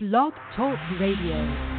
Blog Talk Radio.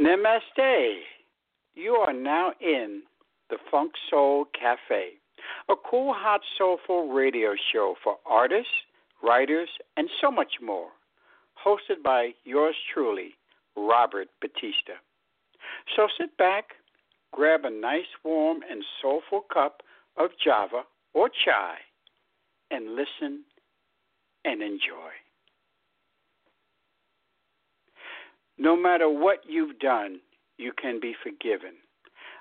Namaste. You are now in the Funk Soul Cafe, a cool, hot, soulful radio show for artists, writers, and so much more. Hosted by yours truly, Robert Batista. So sit back, grab a nice, warm, and soulful cup of Java or chai, and listen and enjoy. No matter what you've done, you can be forgiven.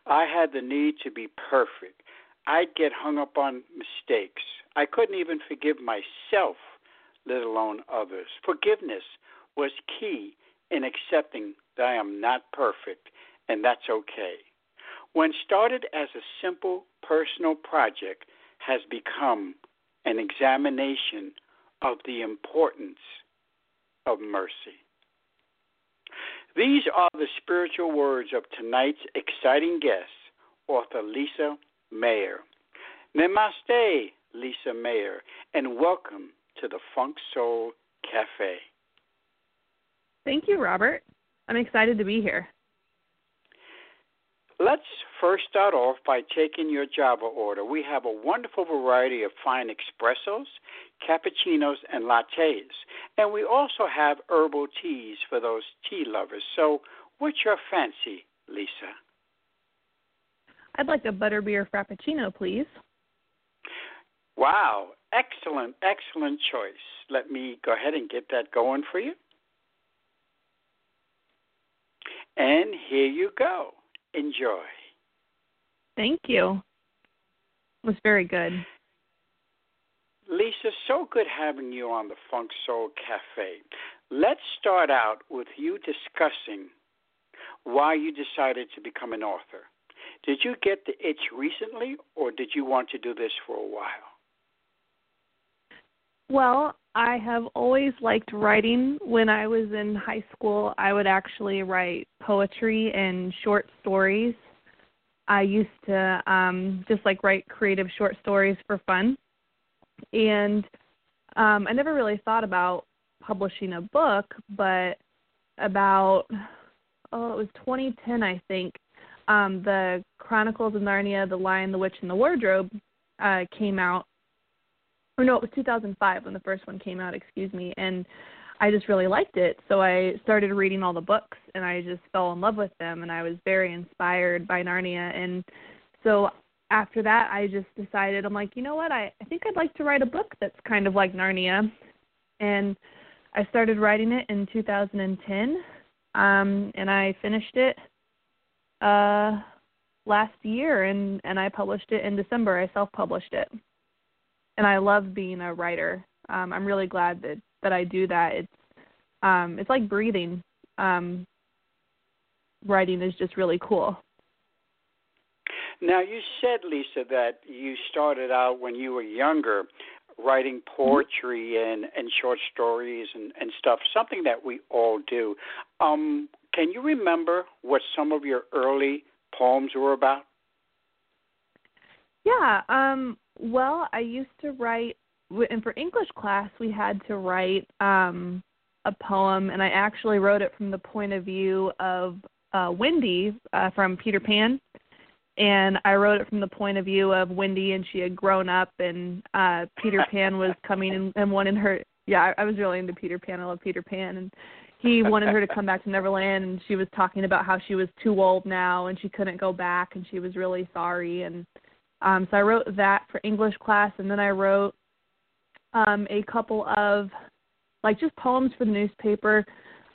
I had the need to be perfect. I'd get hung up on mistakes. I couldn't even forgive myself, let alone others. Forgiveness was key in accepting that I am not perfect, and that's okay. When started as a simple personal project, has become an examination of the importance of mercy. These are the spiritual words of tonight's exciting guest, author Lisa Mayer. Namaste, Lisa Mayer, and welcome to the Funk Soul Cafe. Thank you, Robert. I'm excited to be here. Let's first start off by taking your Java order. We have a wonderful variety of fine espressos, cappuccinos, and lattes. And we also have herbal teas for those tea lovers. So, what's your fancy, Lisa? I'd like a butterbeer frappuccino, please. Wow, excellent, excellent choice. Let me go ahead and get that going for you. And here you go. Enjoy. Thank you. It was very good. Lisa, so good having you on the Funk Soul Cafe. Let's start out with you discussing why you decided to become an author. Did you get the itch recently, or did you want to do this for a while? Well, I have always liked writing. When I was in high school, I would actually write poetry and short stories. I used to um just like write creative short stories for fun. And um I never really thought about publishing a book, but about oh, it was 2010 I think. Um the Chronicles of Narnia, The Lion, the Witch and the Wardrobe uh came out or no, it was 2005 when the first one came out, excuse me, and I just really liked it. So I started reading all the books and I just fell in love with them and I was very inspired by Narnia and so after that I just decided I'm like, you know what? I I think I'd like to write a book that's kind of like Narnia. And I started writing it in 2010 um and I finished it uh last year and and I published it in December. I self-published it and I love being a writer. Um, I'm really glad that that I do that. It's um, it's like breathing. Um, writing is just really cool. Now you said, Lisa, that you started out when you were younger, writing poetry mm-hmm. and and short stories and and stuff. Something that we all do. Um, can you remember what some of your early poems were about? Yeah. Um, well, I used to write, and for English class, we had to write um, a poem, and I actually wrote it from the point of view of uh, Wendy uh, from Peter Pan. And I wrote it from the point of view of Wendy, and she had grown up, and uh, Peter Pan was coming and, and wanted her yeah, I, I was really into Peter Pan. I love Peter Pan, and he wanted her to come back to Neverland, and she was talking about how she was too old now and she couldn't go back, and she was really sorry. And um, so I wrote that for English class, and then I wrote um, a couple of like just poems for the newspaper.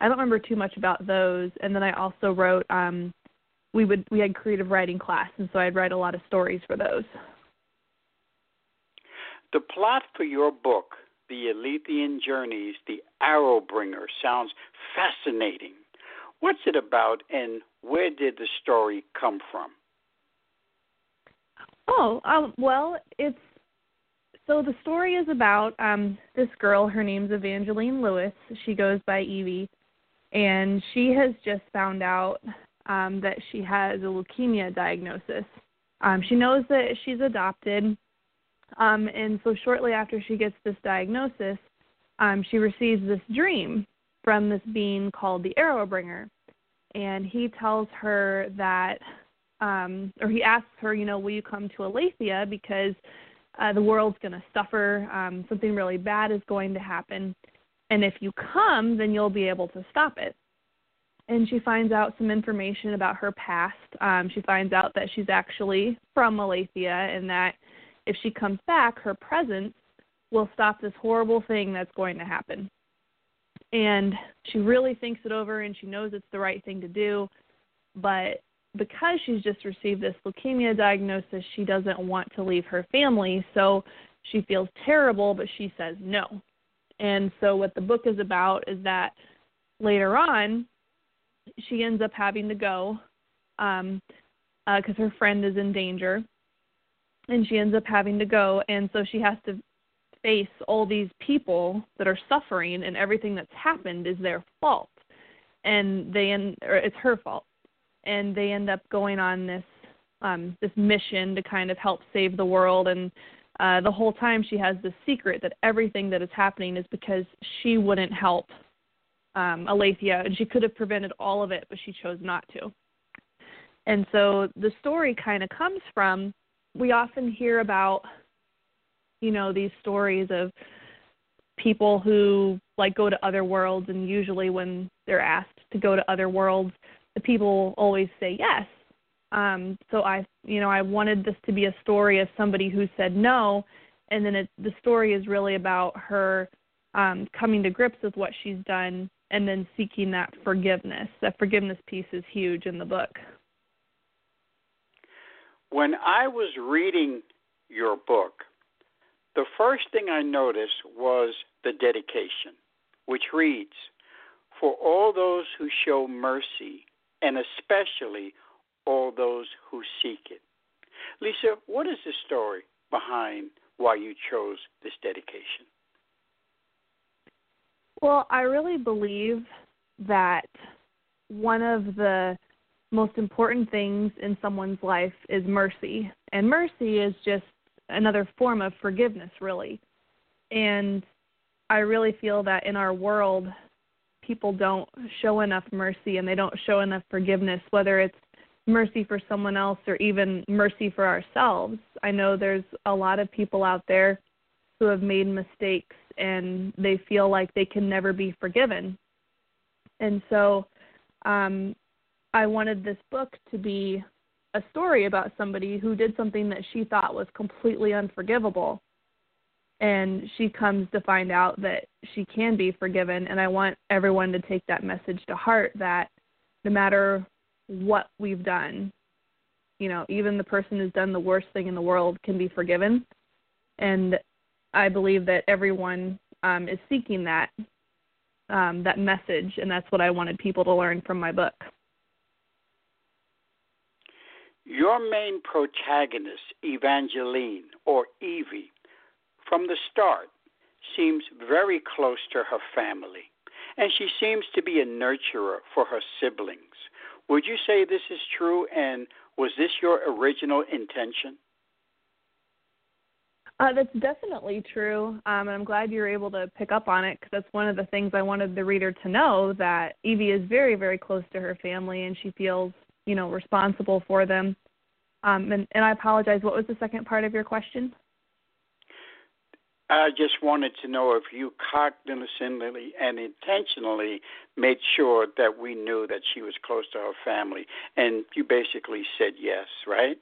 I don't remember too much about those. And then I also wrote um, we would we had creative writing class, and so I'd write a lot of stories for those. The plot for your book, The Aletheian Journeys, The Arrowbringer, sounds fascinating. What's it about, and where did the story come from? Oh, um, well, it's so the story is about um, this girl. Her name's Evangeline Lewis. She goes by Evie, and she has just found out um, that she has a leukemia diagnosis. Um, she knows that she's adopted, um, and so shortly after she gets this diagnosis, um, she receives this dream from this being called the Arrowbringer, and he tells her that, um, or he asks her, you know, will you come to Aletheia because uh, the world's going to suffer, um, something really bad is going to happen, and if you come, then you'll be able to stop it and she finds out some information about her past. Um, she finds out that she's actually from Aletheia and that if she comes back, her presence will stop this horrible thing that's going to happen. And she really thinks it over and she knows it's the right thing to do. But because she's just received this leukemia diagnosis, she doesn't want to leave her family. So she feels terrible, but she says no. And so, what the book is about is that later on, she ends up having to go um because uh, her friend is in danger and she ends up having to go and so she has to face all these people that are suffering and everything that's happened is their fault and they or it's her fault and they end up going on this um this mission to kind of help save the world and uh the whole time she has this secret that everything that is happening is because she wouldn't help um, Aletheia, and she could have prevented all of it, but she chose not to. And so the story kind of comes from we often hear about, you know, these stories of people who like go to other worlds, and usually when they're asked to go to other worlds, people always say yes. Um, so I, you know, I wanted this to be a story of somebody who said no, and then it, the story is really about her um, coming to grips with what she's done and then seeking that forgiveness. That forgiveness piece is huge in the book. When I was reading your book, the first thing I noticed was the dedication, which reads For all those who show mercy, and especially all those who seek it. Lisa, what is the story behind why you chose this dedication? Well, I really believe that one of the most important things in someone's life is mercy. And mercy is just another form of forgiveness, really. And I really feel that in our world, people don't show enough mercy and they don't show enough forgiveness, whether it's mercy for someone else or even mercy for ourselves. I know there's a lot of people out there who have made mistakes and they feel like they can never be forgiven. And so um, I wanted this book to be a story about somebody who did something that she thought was completely unforgivable. And she comes to find out that she can be forgiven. And I want everyone to take that message to heart that no matter what we've done, you know, even the person who's done the worst thing in the world can be forgiven. And I believe that everyone um, is seeking that um, that message, and that's what I wanted people to learn from my book. Your main protagonist, Evangeline or Evie, from the start seems very close to her family, and she seems to be a nurturer for her siblings. Would you say this is true, and was this your original intention? Uh, that's definitely true, um, and I'm glad you're able to pick up on it because that's one of the things I wanted the reader to know that Evie is very, very close to her family and she feels, you know, responsible for them. Um, and, and I apologize. What was the second part of your question? I just wanted to know if you cognizantly and intentionally made sure that we knew that she was close to her family. And you basically said yes, right?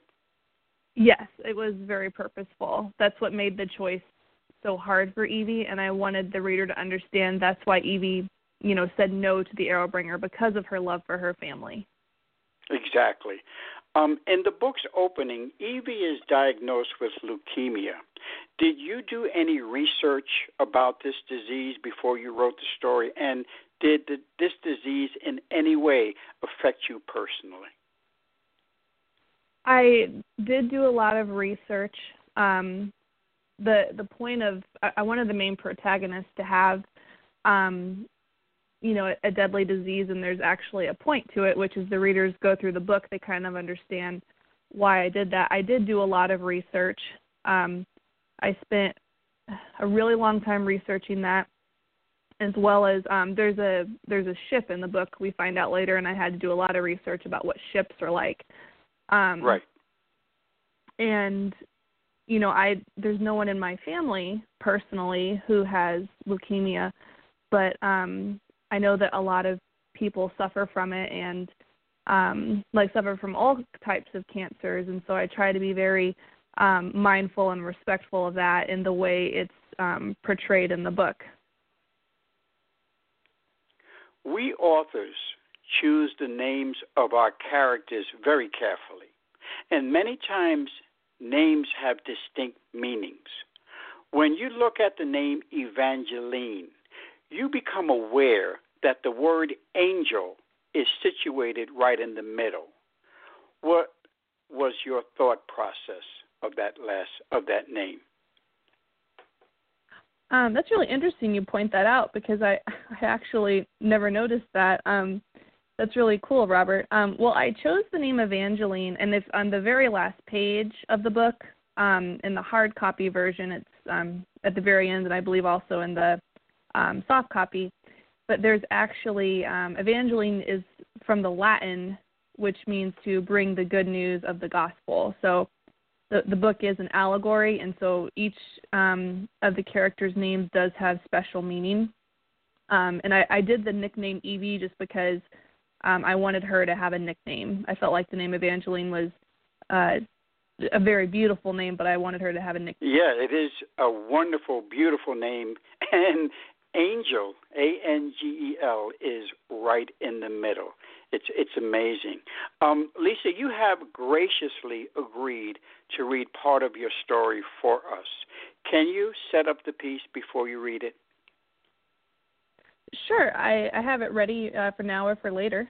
Yes, it was very purposeful. That's what made the choice so hard for Evie, and I wanted the reader to understand that's why Evie, you know, said no to the Arrowbringer because of her love for her family. Exactly. Um, in the book's opening, Evie is diagnosed with leukemia. Did you do any research about this disease before you wrote the story? And did the, this disease in any way affect you personally? I did do a lot of research. Um, the the point of I wanted the main protagonist to have um, you know a deadly disease and there's actually a point to it which is the readers go through the book they kind of understand why i did that. I did do a lot of research. Um, i spent a really long time researching that as well as um, there's a there's a ship in the book we find out later and i had to do a lot of research about what ships are like. Um, right. and you know i there's no one in my family personally who has leukemia but um I know that a lot of people suffer from it and um, like suffer from all types of cancers, and so I try to be very um, mindful and respectful of that in the way it's um, portrayed in the book. We authors choose the names of our characters very carefully, and many times names have distinct meanings. When you look at the name Evangeline, you become aware that the word angel is situated right in the middle. What was your thought process of that last of that name? Um, that's really interesting you point that out because I, I actually never noticed that. Um, that's really cool, Robert. Um, well, I chose the name Evangeline, and it's on the very last page of the book. Um, in the hard copy version, it's um, at the very end, and I believe also in the um, soft copy. But there's actually um, Evangeline is from the Latin, which means to bring the good news of the gospel. So the the book is an allegory, and so each um, of the characters' names does have special meaning. Um, and I, I did the nickname Evie just because um, I wanted her to have a nickname. I felt like the name Evangeline was uh, a very beautiful name, but I wanted her to have a nickname. Yeah, it is a wonderful, beautiful name, and Angel, A N G E L, is right in the middle. It's it's amazing. Um, Lisa, you have graciously agreed to read part of your story for us. Can you set up the piece before you read it? Sure, I, I have it ready uh, for now or for later.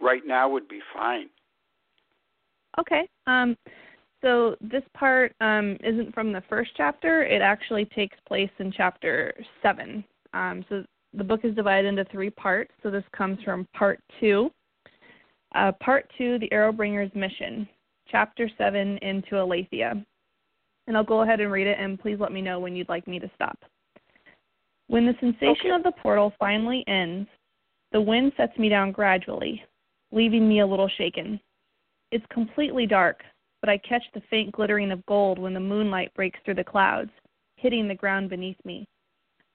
Right now would be fine. Okay. Um, so this part um, isn't from the first chapter. It actually takes place in chapter seven. Um, so the book is divided into three parts. So this comes from part two. Uh, part two, the Arrowbringer's mission, chapter seven, into Aletheia. And I'll go ahead and read it, and please let me know when you'd like me to stop. When the sensation okay. of the portal finally ends, the wind sets me down gradually, leaving me a little shaken. It's completely dark, but I catch the faint glittering of gold when the moonlight breaks through the clouds, hitting the ground beneath me.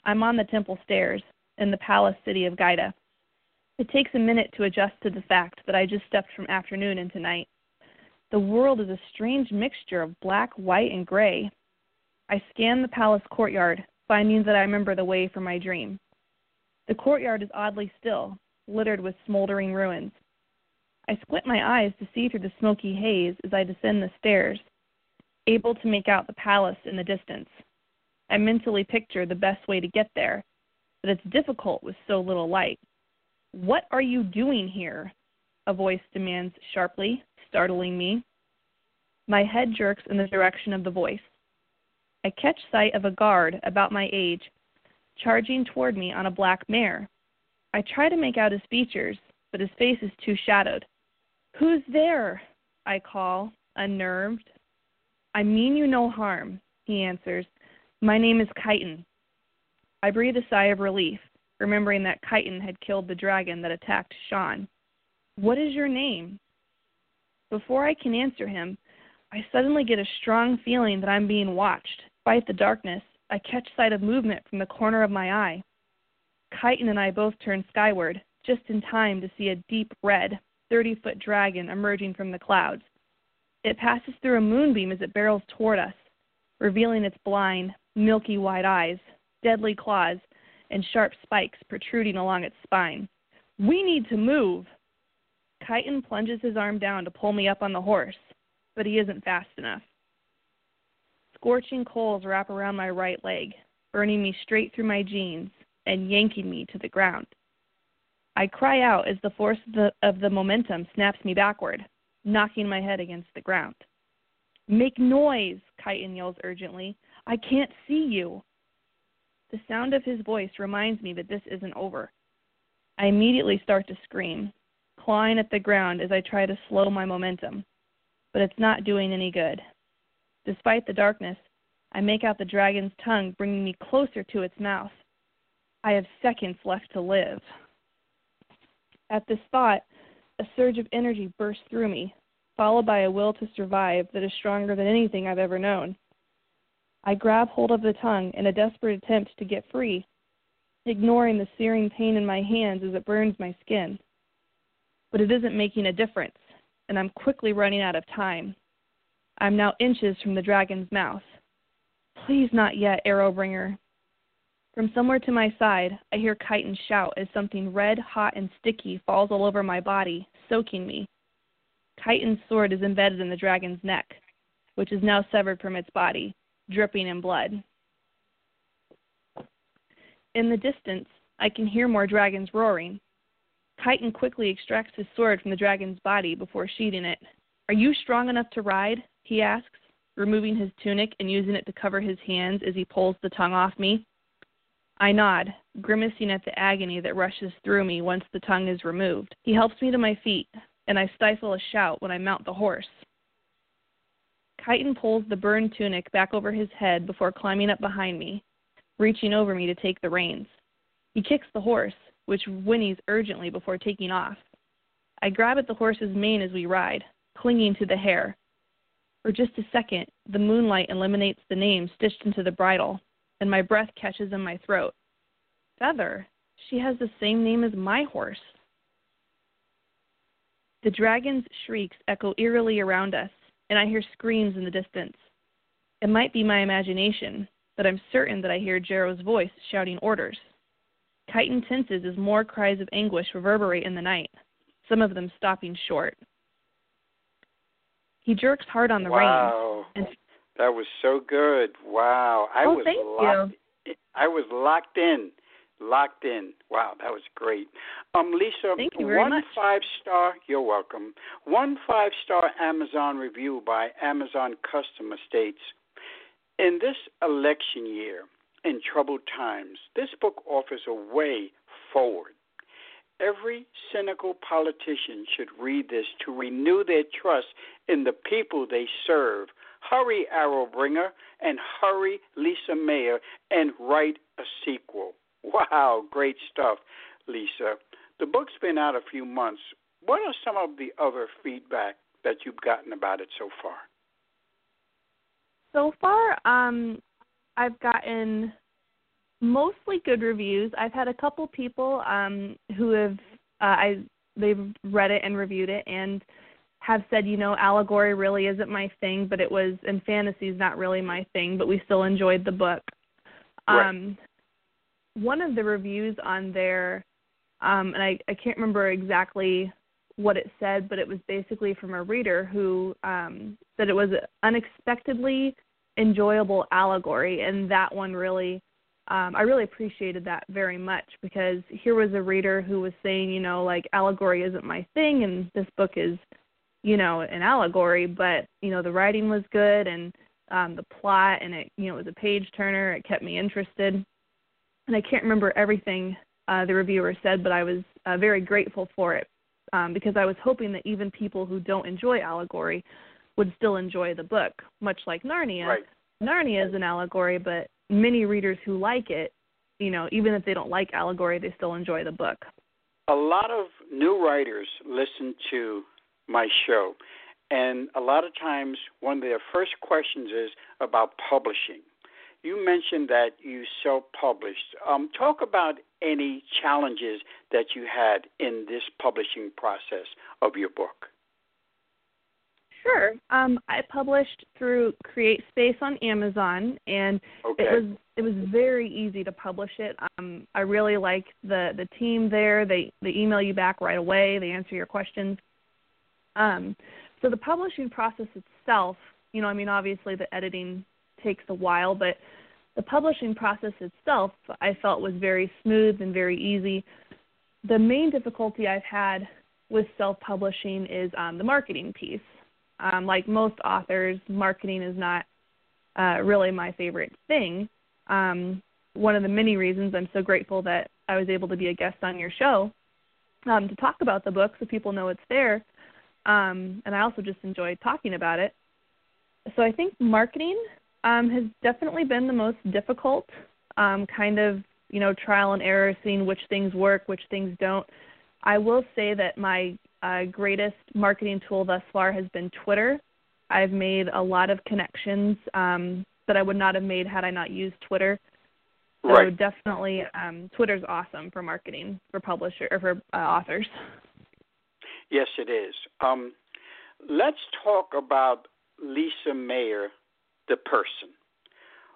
I'm on the temple stairs, in the palace city of Gaida. It takes a minute to adjust to the fact that I just stepped from afternoon into night. The world is a strange mixture of black, white, and gray. I scan the palace courtyard, finding that I remember the way from my dream. The courtyard is oddly still, littered with smoldering ruins. I squint my eyes to see through the smoky haze as I descend the stairs, able to make out the palace in the distance. I mentally picture the best way to get there, but it's difficult with so little light. What are you doing here? A voice demands sharply, startling me. My head jerks in the direction of the voice. I catch sight of a guard about my age charging toward me on a black mare. I try to make out his features, but his face is too shadowed. Who's there? I call, unnerved. I mean you no harm, he answers. My name is Kyton. I breathe a sigh of relief, remembering that Kyton had killed the dragon that attacked Sean. What is your name? Before I can answer him, I suddenly get a strong feeling that I'm being watched, Despite the darkness, I catch sight of movement from the corner of my eye. Chiton and I both turn skyward, just in time to see a deep red, 30 foot dragon emerging from the clouds. It passes through a moonbeam as it barrels toward us, revealing its blind, milky white eyes, deadly claws, and sharp spikes protruding along its spine. We need to move! Chiton plunges his arm down to pull me up on the horse, but he isn't fast enough. Scorching coals wrap around my right leg, burning me straight through my jeans and yanking me to the ground. I cry out as the force of the, of the momentum snaps me backward, knocking my head against the ground. Make noise, Chiton yells urgently. I can't see you. The sound of his voice reminds me that this isn't over. I immediately start to scream, clawing at the ground as I try to slow my momentum, but it's not doing any good. Despite the darkness, I make out the dragon's tongue bringing me closer to its mouth. I have seconds left to live. At this thought, a surge of energy bursts through me, followed by a will to survive that is stronger than anything I've ever known. I grab hold of the tongue in a desperate attempt to get free, ignoring the searing pain in my hands as it burns my skin. But it isn't making a difference, and I'm quickly running out of time. I'm now inches from the dragon's mouth. Please not yet, Arrowbringer. From somewhere to my side, I hear Chiton shout as something red, hot, and sticky falls all over my body, soaking me. Chiton's sword is embedded in the dragon's neck, which is now severed from its body, dripping in blood. In the distance, I can hear more dragons roaring. Chiton quickly extracts his sword from the dragon's body before sheathing it. Are you strong enough to ride? he asks, removing his tunic and using it to cover his hands as he pulls the tongue off me. I nod, grimacing at the agony that rushes through me once the tongue is removed. He helps me to my feet, and I stifle a shout when I mount the horse. Chiton pulls the burned tunic back over his head before climbing up behind me, reaching over me to take the reins. He kicks the horse, which whinnies urgently before taking off. I grab at the horse's mane as we ride, clinging to the hair. For just a second, the moonlight eliminates the name stitched into the bridle, and my breath catches in my throat. Feather, she has the same name as my horse. The dragon's shrieks echo eerily around us, and I hear screams in the distance. It might be my imagination, but I'm certain that I hear Jarrow's voice shouting orders. Chiton tenses as more cries of anguish reverberate in the night, some of them stopping short. He jerks hard on the wow. reins. And that was so good. Wow. I oh, was thank locked you. I was locked in. Locked in. Wow, that was great. Um, Lisa, thank you very one much. five star you're welcome. One five star Amazon review by Amazon customer states In this election year, in troubled times, this book offers a way forward. Every cynical politician should read this to renew their trust in the people they serve Hurry, Arrowbringer, and hurry, Lisa Mayer, and write a sequel. Wow, great stuff, Lisa. The book's been out a few months. What are some of the other feedback that you've gotten about it so far? So far, um, I've gotten mostly good reviews. I've had a couple people um, who have uh, I they've read it and reviewed it and have said, you know, allegory really isn't my thing, but it was, and fantasy is not really my thing, but we still enjoyed the book. Right. Um, one of the reviews on there, um, and I, I can't remember exactly what it said, but it was basically from a reader who um, said it was an unexpectedly enjoyable allegory, and that one really, um, I really appreciated that very much because here was a reader who was saying, you know, like allegory isn't my thing, and this book is you know, an allegory, but you know, the writing was good and um, the plot and it, you know, it was a page turner. It kept me interested, and I can't remember everything uh, the reviewer said, but I was uh, very grateful for it um, because I was hoping that even people who don't enjoy allegory would still enjoy the book, much like Narnia. Right. Narnia is an allegory, but many readers who like it, you know, even if they don't like allegory, they still enjoy the book. A lot of new writers listen to my show. And a lot of times, one of their first questions is about publishing. you mentioned that you self-published. Um, talk about any challenges that you had in this publishing process of your book. Sure. Um, I published through CreateSpace on Amazon, and okay. it was it was very easy to publish it. Um, I really like the the team there. They they email you back right away. They answer your questions. Um, so the publishing process itself, you know, I mean, obviously the editing takes a while, but the publishing process itself, I felt was very smooth and very easy. The main difficulty I've had with self-publishing is um, the marketing piece. Um, like most authors, marketing is not uh, really my favorite thing. Um, one of the many reasons I'm so grateful that I was able to be a guest on your show um, to talk about the book so people know it's there. Um, and I also just enjoy talking about it. So I think marketing um, has definitely been the most difficult, um, kind of you know trial and error, seeing which things work, which things don't. I will say that my uh, greatest marketing tool thus far has been Twitter. I've made a lot of connections um, that I would not have made had I not used Twitter. So right. definitely, um, Twitter's awesome for marketing for publisher or for uh, authors. Yes, it is. Um, let's talk about Lisa Mayer, the person.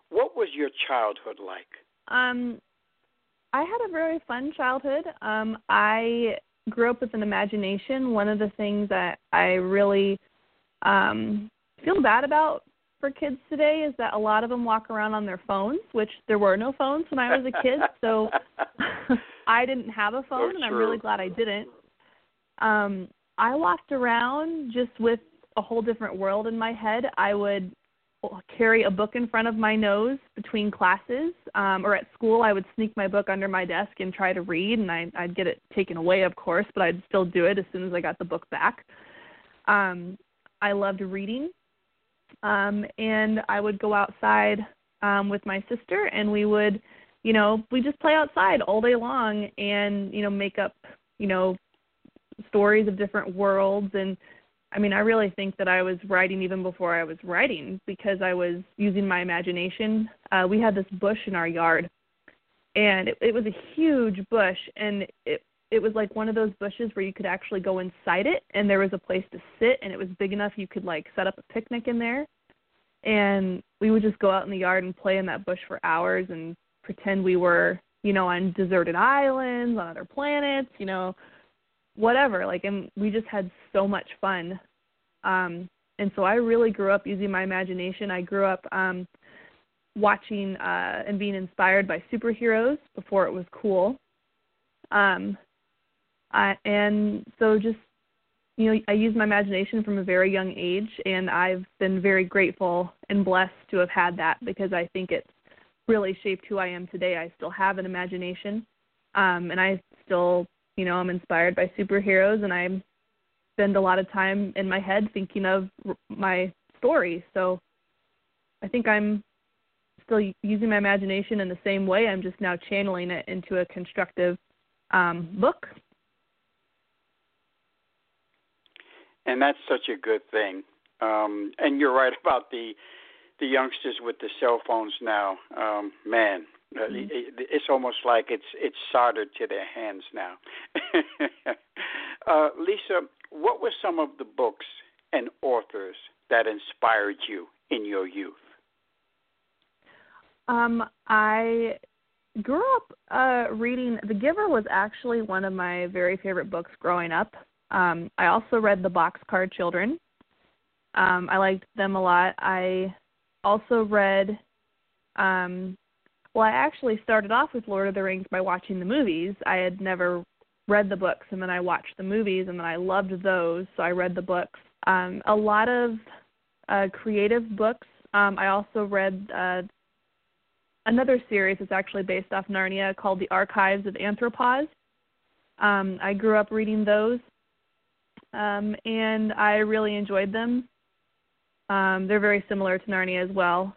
What was your childhood like? Um, I had a very fun childhood. Um, I grew up with an imagination. One of the things that I really um, feel bad about for kids today is that a lot of them walk around on their phones, which there were no phones when I was a kid, so I didn't have a phone, so and I'm really glad I didn't. Um, I walked around just with a whole different world in my head. I would carry a book in front of my nose between classes um or at school I would sneak my book under my desk and try to read and I I'd get it taken away of course but I'd still do it as soon as I got the book back. Um I loved reading. Um and I would go outside um with my sister and we would you know we just play outside all day long and you know make up you know stories of different worlds and I mean, I really think that I was writing even before I was writing because I was using my imagination. Uh, we had this bush in our yard, and it, it was a huge bush, and it it was like one of those bushes where you could actually go inside it, and there was a place to sit, and it was big enough you could like set up a picnic in there. And we would just go out in the yard and play in that bush for hours and pretend we were, you know, on deserted islands, on other planets, you know, whatever like and we just had so much fun. Um and so i really grew up using my imagination. I grew up um watching uh and being inspired by superheroes before it was cool. Um I, and so just you know i used my imagination from a very young age and i've been very grateful and blessed to have had that because i think it's really shaped who i am today. I still have an imagination um and i still you know i'm inspired by superheroes and i spend a lot of time in my head thinking of my story. So i think i'm still using my imagination in the same way. I'm just now channeling it into a constructive um book. And that's such a good thing. Um and you're right about the the youngsters with the cell phones now. Um man uh, mm-hmm. It's almost like it's it's soldered to their hands now. uh, Lisa, what were some of the books and authors that inspired you in your youth? Um, I grew up uh, reading The Giver was actually one of my very favorite books growing up. Um, I also read The Boxcar Children. Um, I liked them a lot. I also read um, well, I actually started off with Lord of the Rings by watching the movies. I had never read the books, and then I watched the movies, and then I loved those, so I read the books. Um, a lot of uh, creative books. Um, I also read uh, another series that's actually based off Narnia called The Archives of Anthropos. Um, I grew up reading those, um, and I really enjoyed them. Um, they're very similar to Narnia as well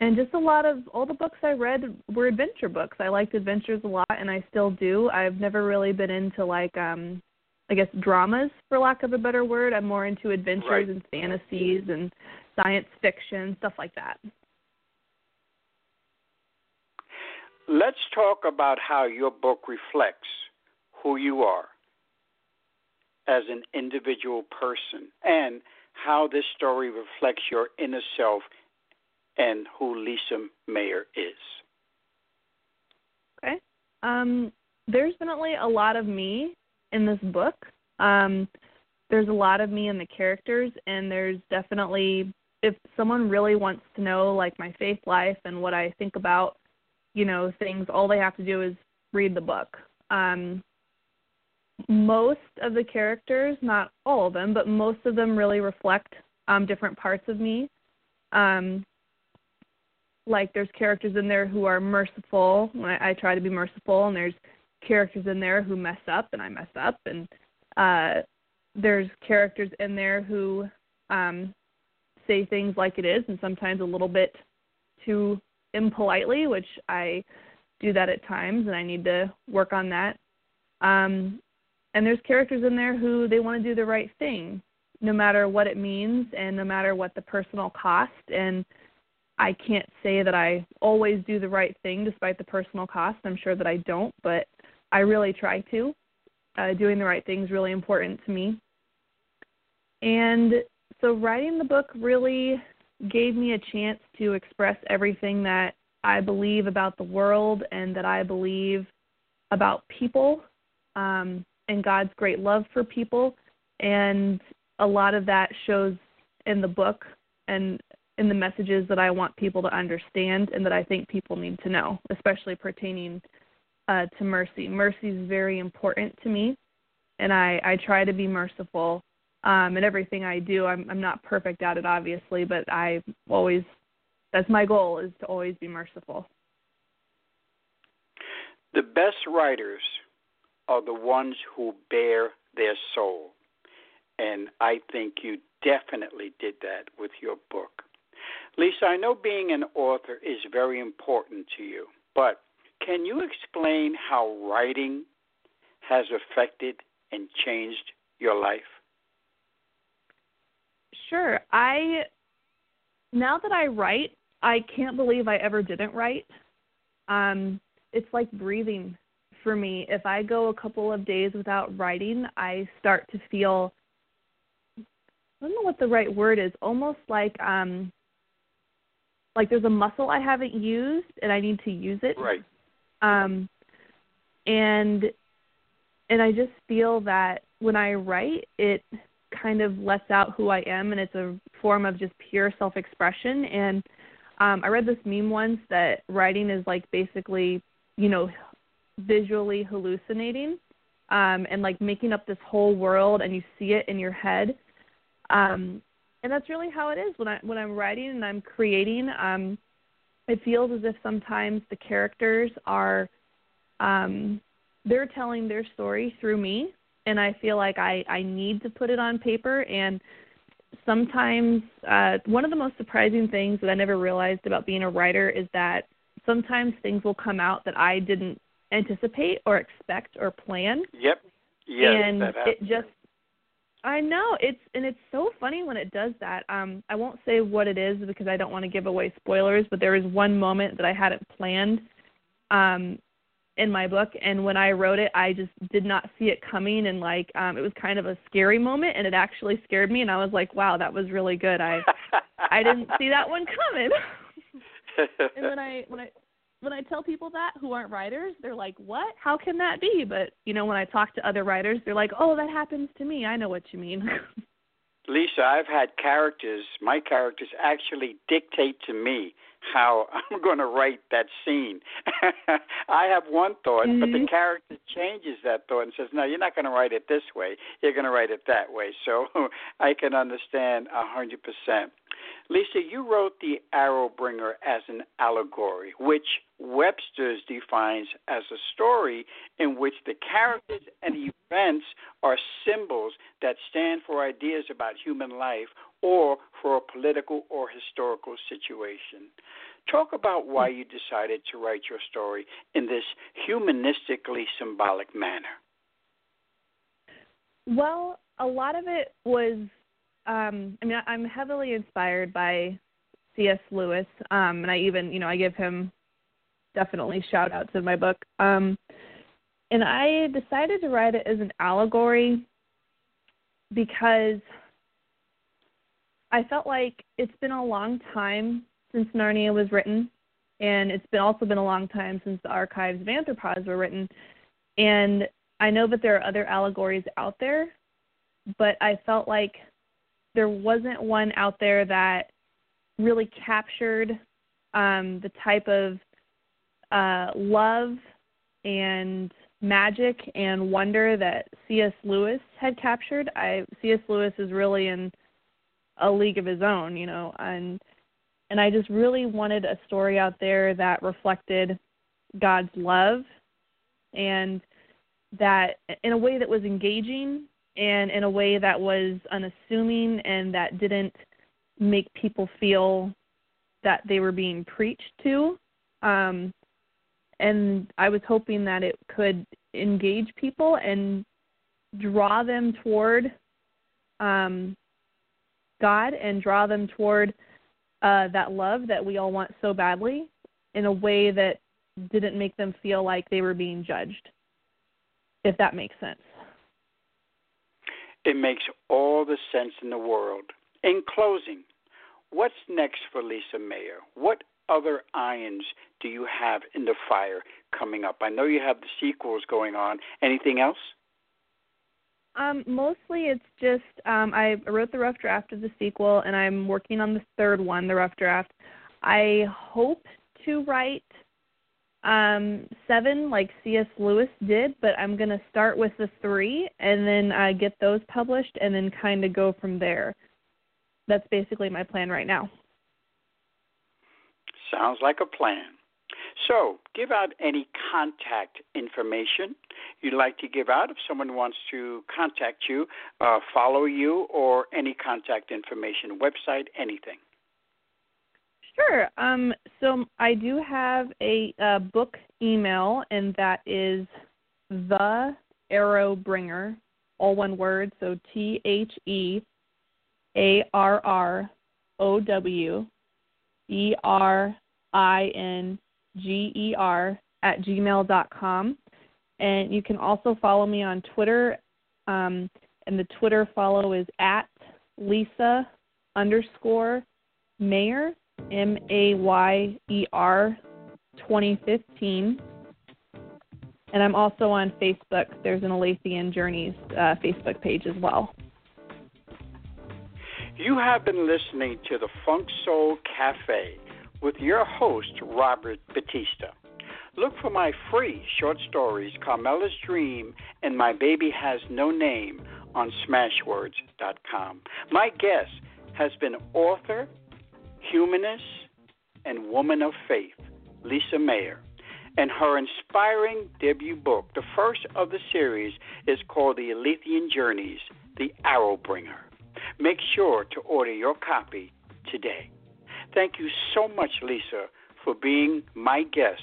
and just a lot of all the books I read were adventure books. I liked adventures a lot and I still do. I've never really been into like um I guess dramas for lack of a better word. I'm more into adventures right. and fantasies and science fiction, stuff like that. let's talk about how your book reflects who you are as an individual person and how this story reflects your inner self and who Lisa Mayer is. Okay. Um, there's definitely a lot of me in this book. Um, there's a lot of me in the characters, and there's definitely, if someone really wants to know, like, my faith life and what I think about, you know, things, all they have to do is read the book. Um, most of the characters, not all of them, but most of them really reflect um, different parts of me. Um, like there's characters in there who are merciful. I, I try to be merciful, and there's characters in there who mess up, and I mess up, and uh, there's characters in there who um, say things like it is, and sometimes a little bit too impolitely, which I do that at times, and I need to work on that. Um, and there's characters in there who they want to do the right thing no matter what it means and no matter what the personal cost and I can't say that I always do the right thing despite the personal cost. I'm sure that I don't, but I really try to. Uh, doing the right thing is really important to me. And so writing the book really gave me a chance to express everything that I believe about the world and that I believe about people. Um, and God's great love for people. And a lot of that shows in the book and in the messages that I want people to understand and that I think people need to know, especially pertaining uh, to mercy. Mercy is very important to me, and I, I try to be merciful um, in everything I do. I'm, I'm not perfect at it, obviously, but I always that's my goal is to always be merciful. The best writers are the ones who bear their soul. And I think you definitely did that with your book. Lisa, I know being an author is very important to you, but can you explain how writing has affected and changed your life? Sure. I now that I write, I can't believe I ever didn't write. Um, it's like breathing for me. If I go a couple of days without writing, I start to feel I don't know what the right word is, almost like um like there's a muscle I haven't used and I need to use it. Right. Um and and I just feel that when I write it kind of lets out who I am and it's a form of just pure self expression and um I read this meme once that writing is like basically, you know, visually hallucinating um, and like making up this whole world and you see it in your head. Um, and that's really how it is when I when I'm writing and I'm creating. Um, it feels as if sometimes the characters are um, they're telling their story through me, and I feel like I I need to put it on paper. And sometimes uh, one of the most surprising things that I never realized about being a writer is that sometimes things will come out that I didn't anticipate or expect or plan. Yep. Yes, and it just I know it's and it's so funny when it does that. Um, I won't say what it is because I don't want to give away spoilers, but there was one moment that I hadn't planned um, in my book, and when I wrote it, I just did not see it coming, and like um, it was kind of a scary moment, and it actually scared me, and I was like, wow, that was really good. I I didn't see that one coming. and then I when I when I tell people that who aren't writers, they're like, "What? How can that be?" But you know, when I talk to other writers, they're like, "Oh, that happens to me. I know what you mean." Lisa, I've had characters, my characters actually dictate to me how I'm going to write that scene. I have one thought, mm-hmm. but the character changes that thought and says, "No, you're not going to write it this way. You're going to write it that way." So I can understand a hundred percent. Lisa, you wrote the Arrow Bringer as an allegory, which Webster's defines as a story in which the characters and events are symbols that stand for ideas about human life or for a political or historical situation. Talk about why you decided to write your story in this humanistically symbolic manner. Well, a lot of it was, um, I mean, I'm heavily inspired by C.S. Lewis, um, and I even, you know, I give him definitely shout outs in my book. Um, and I decided to write it as an allegory because I felt like it's been a long time since Narnia was written, and it's been also been a long time since the archives of Anthropos were written. And I know that there are other allegories out there, but I felt like there wasn't one out there that really captured um, the type of uh, love and magic and wonder that C.S. Lewis had captured. I C.S. Lewis is really in a league of his own, you know, and and I just really wanted a story out there that reflected God's love and that in a way that was engaging and in a way that was unassuming and that didn't make people feel that they were being preached to. Um, and I was hoping that it could engage people and draw them toward um, God and draw them toward uh, that love that we all want so badly in a way that didn't make them feel like they were being judged, if that makes sense. It makes all the sense in the world. In closing, what's next for Lisa Mayer? What other irons do you have in the fire coming up? I know you have the sequels going on. Anything else? Um, mostly it's just um, I wrote the rough draft of the sequel, and I'm working on the third one, the rough draft. I hope to write um, seven like C.S. Lewis did, but I'm going to start with the three and then uh, get those published and then kind of go from there. That's basically my plan right now. Sounds like a plan. So, give out any contact information you'd like to give out if someone wants to contact you, uh, follow you, or any contact information, website, anything. Sure. Um, so I do have a, a book email, and that is the Arrow Bringer, all one word. So T H E A R R O W E R I N G E R at gmail dot com. And you can also follow me on Twitter. Um, and the Twitter follow is at Lisa underscore Mayer, M A Y E R 2015. And I'm also on Facebook. There's an Aletheian Journeys uh, Facebook page as well. You have been listening to the Funk Soul Cafe with your host, Robert Batista. Look for my free short stories, Carmela's Dream and My Baby Has No Name, on Smashwords.com. My guest has been author, humanist, and woman of faith, Lisa Mayer. And her inspiring debut book, the first of the series, is called The Aletheian Journeys The Arrow Bringer. Make sure to order your copy today. Thank you so much, Lisa, for being my guest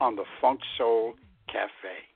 on the Funk Soul Cafe.